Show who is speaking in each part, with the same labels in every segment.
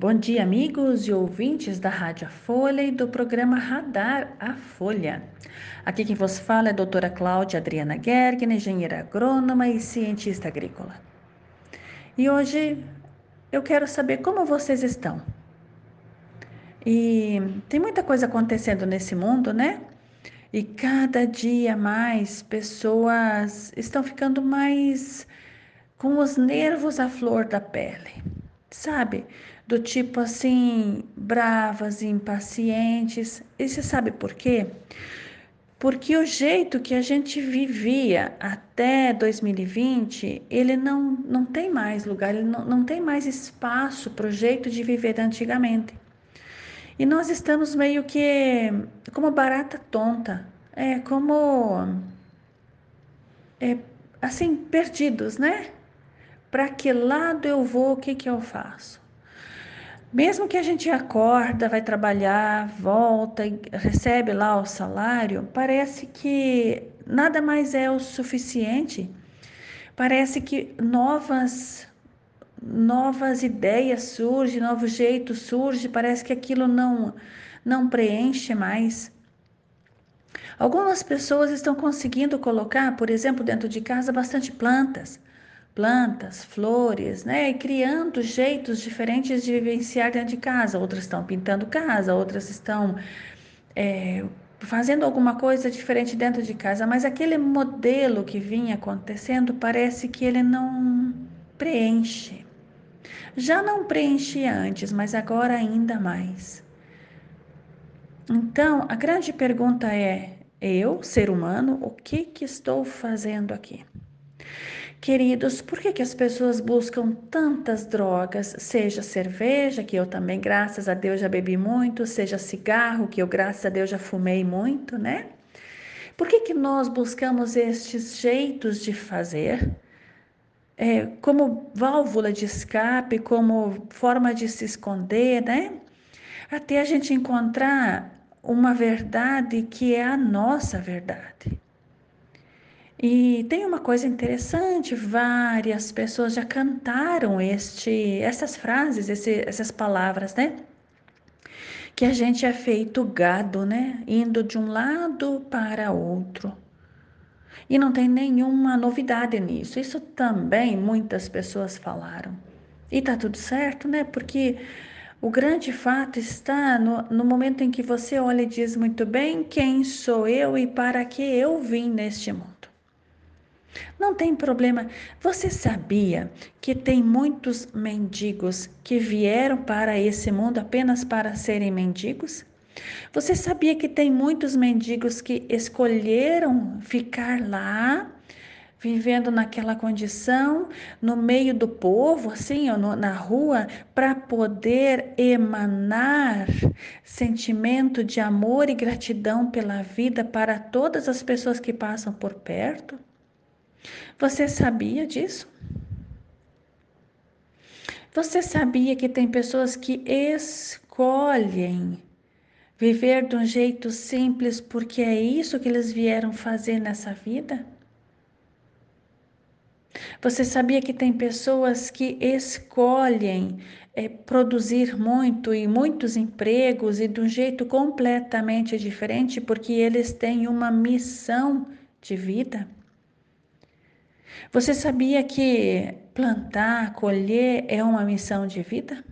Speaker 1: Bom dia, amigos e ouvintes da Rádio Folha e do programa Radar A Folha. Aqui quem vos fala é a doutora Cláudia Adriana Gergen, engenheira agrônoma e cientista agrícola. E hoje eu quero saber como vocês estão. E tem muita coisa acontecendo nesse mundo, né? E cada dia mais pessoas estão ficando mais com os nervos à flor da pele, sabe? Do tipo assim, bravas, impacientes. E você sabe por quê? Porque o jeito que a gente vivia até 2020, ele não, não tem mais lugar, ele não, não tem mais espaço para o jeito de viver antigamente. E nós estamos meio que como barata tonta, é como é, assim perdidos, né? Para que lado eu vou, o que que eu faço? Mesmo que a gente acorda, vai trabalhar, volta, recebe lá o salário, parece que nada mais é o suficiente. Parece que novas novas ideias surgem, novos jeitos surgem, parece que aquilo não, não preenche mais. Algumas pessoas estão conseguindo colocar, por exemplo, dentro de casa, bastante plantas, plantas, flores, né? E criando jeitos diferentes de vivenciar dentro de casa. Outras estão pintando casa, outras estão é, fazendo alguma coisa diferente dentro de casa, mas aquele modelo que vinha acontecendo parece que ele não preenche. Já não preenchia antes, mas agora ainda mais. Então, a grande pergunta é: eu, ser humano, o que, que estou fazendo aqui? Queridos, por que, que as pessoas buscam tantas drogas? Seja cerveja, que eu também, graças a Deus, já bebi muito, seja cigarro, que eu, graças a Deus, já fumei muito, né? Por que, que nós buscamos estes jeitos de fazer? é, como válvula de escape, como forma de se esconder, né? Até a gente encontrar uma verdade que é a nossa verdade. E tem uma coisa interessante, várias pessoas já cantaram este, essas frases, esse, essas palavras, né? Que a gente é feito gado, né? Indo de um lado para outro. E não tem nenhuma novidade nisso. Isso também muitas pessoas falaram. E tá tudo certo, né? Porque o grande fato está no, no momento em que você olha e diz muito bem quem sou eu e para que eu vim neste mundo. Não tem problema. Você sabia que tem muitos mendigos que vieram para esse mundo apenas para serem mendigos? Você sabia que tem muitos mendigos que escolheram ficar lá, vivendo naquela condição, no meio do povo, assim, ou no, na rua, para poder emanar sentimento de amor e gratidão pela vida para todas as pessoas que passam por perto? Você sabia disso? Você sabia que tem pessoas que escolhem Viver de um jeito simples porque é isso que eles vieram fazer nessa vida? Você sabia que tem pessoas que escolhem é, produzir muito e muitos empregos e de um jeito completamente diferente porque eles têm uma missão de vida? Você sabia que plantar, colher é uma missão de vida?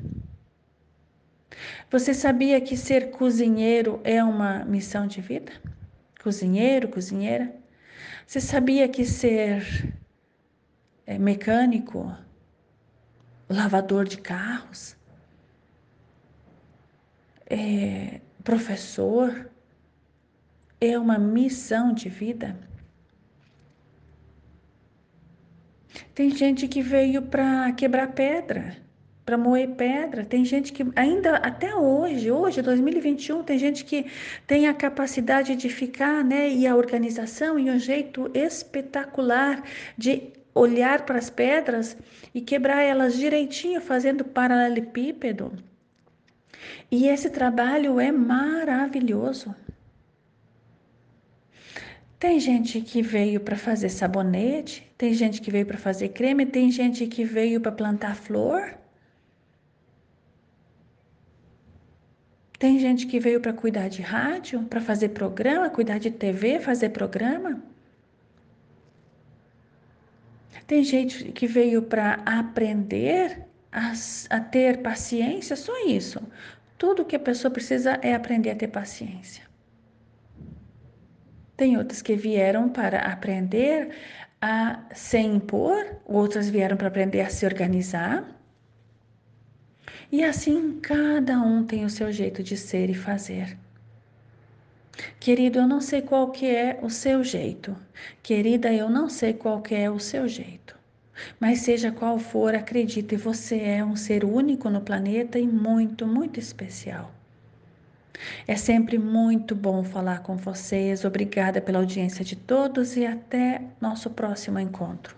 Speaker 1: Você sabia que ser cozinheiro é uma missão de vida? Cozinheiro, cozinheira? Você sabia que ser é, mecânico, lavador de carros, é, professor, é uma missão de vida? Tem gente que veio para quebrar pedra para moer pedra. Tem gente que ainda até hoje, hoje 2021, tem gente que tem a capacidade de ficar, né, e a organização e um jeito espetacular de olhar para as pedras e quebrar elas direitinho, fazendo paralelepípedo. E esse trabalho é maravilhoso. Tem gente que veio para fazer sabonete, tem gente que veio para fazer creme, tem gente que veio para plantar flor. Tem gente que veio para cuidar de rádio, para fazer programa, cuidar de TV, fazer programa. Tem gente que veio para aprender a, a, ter paciência, só isso. Tudo que a pessoa precisa é aprender a ter paciência. Tem outras que vieram para aprender a se impor, outras vieram para aprender a se organizar. E assim cada um tem o seu jeito de ser e fazer. Querido, eu não sei qual que é o seu jeito. Querida, eu não sei qual que é o seu jeito. Mas seja qual for, acredite, você é um ser único no planeta e muito, muito especial. É sempre muito bom falar com vocês. Obrigada pela audiência de todos e até nosso próximo encontro.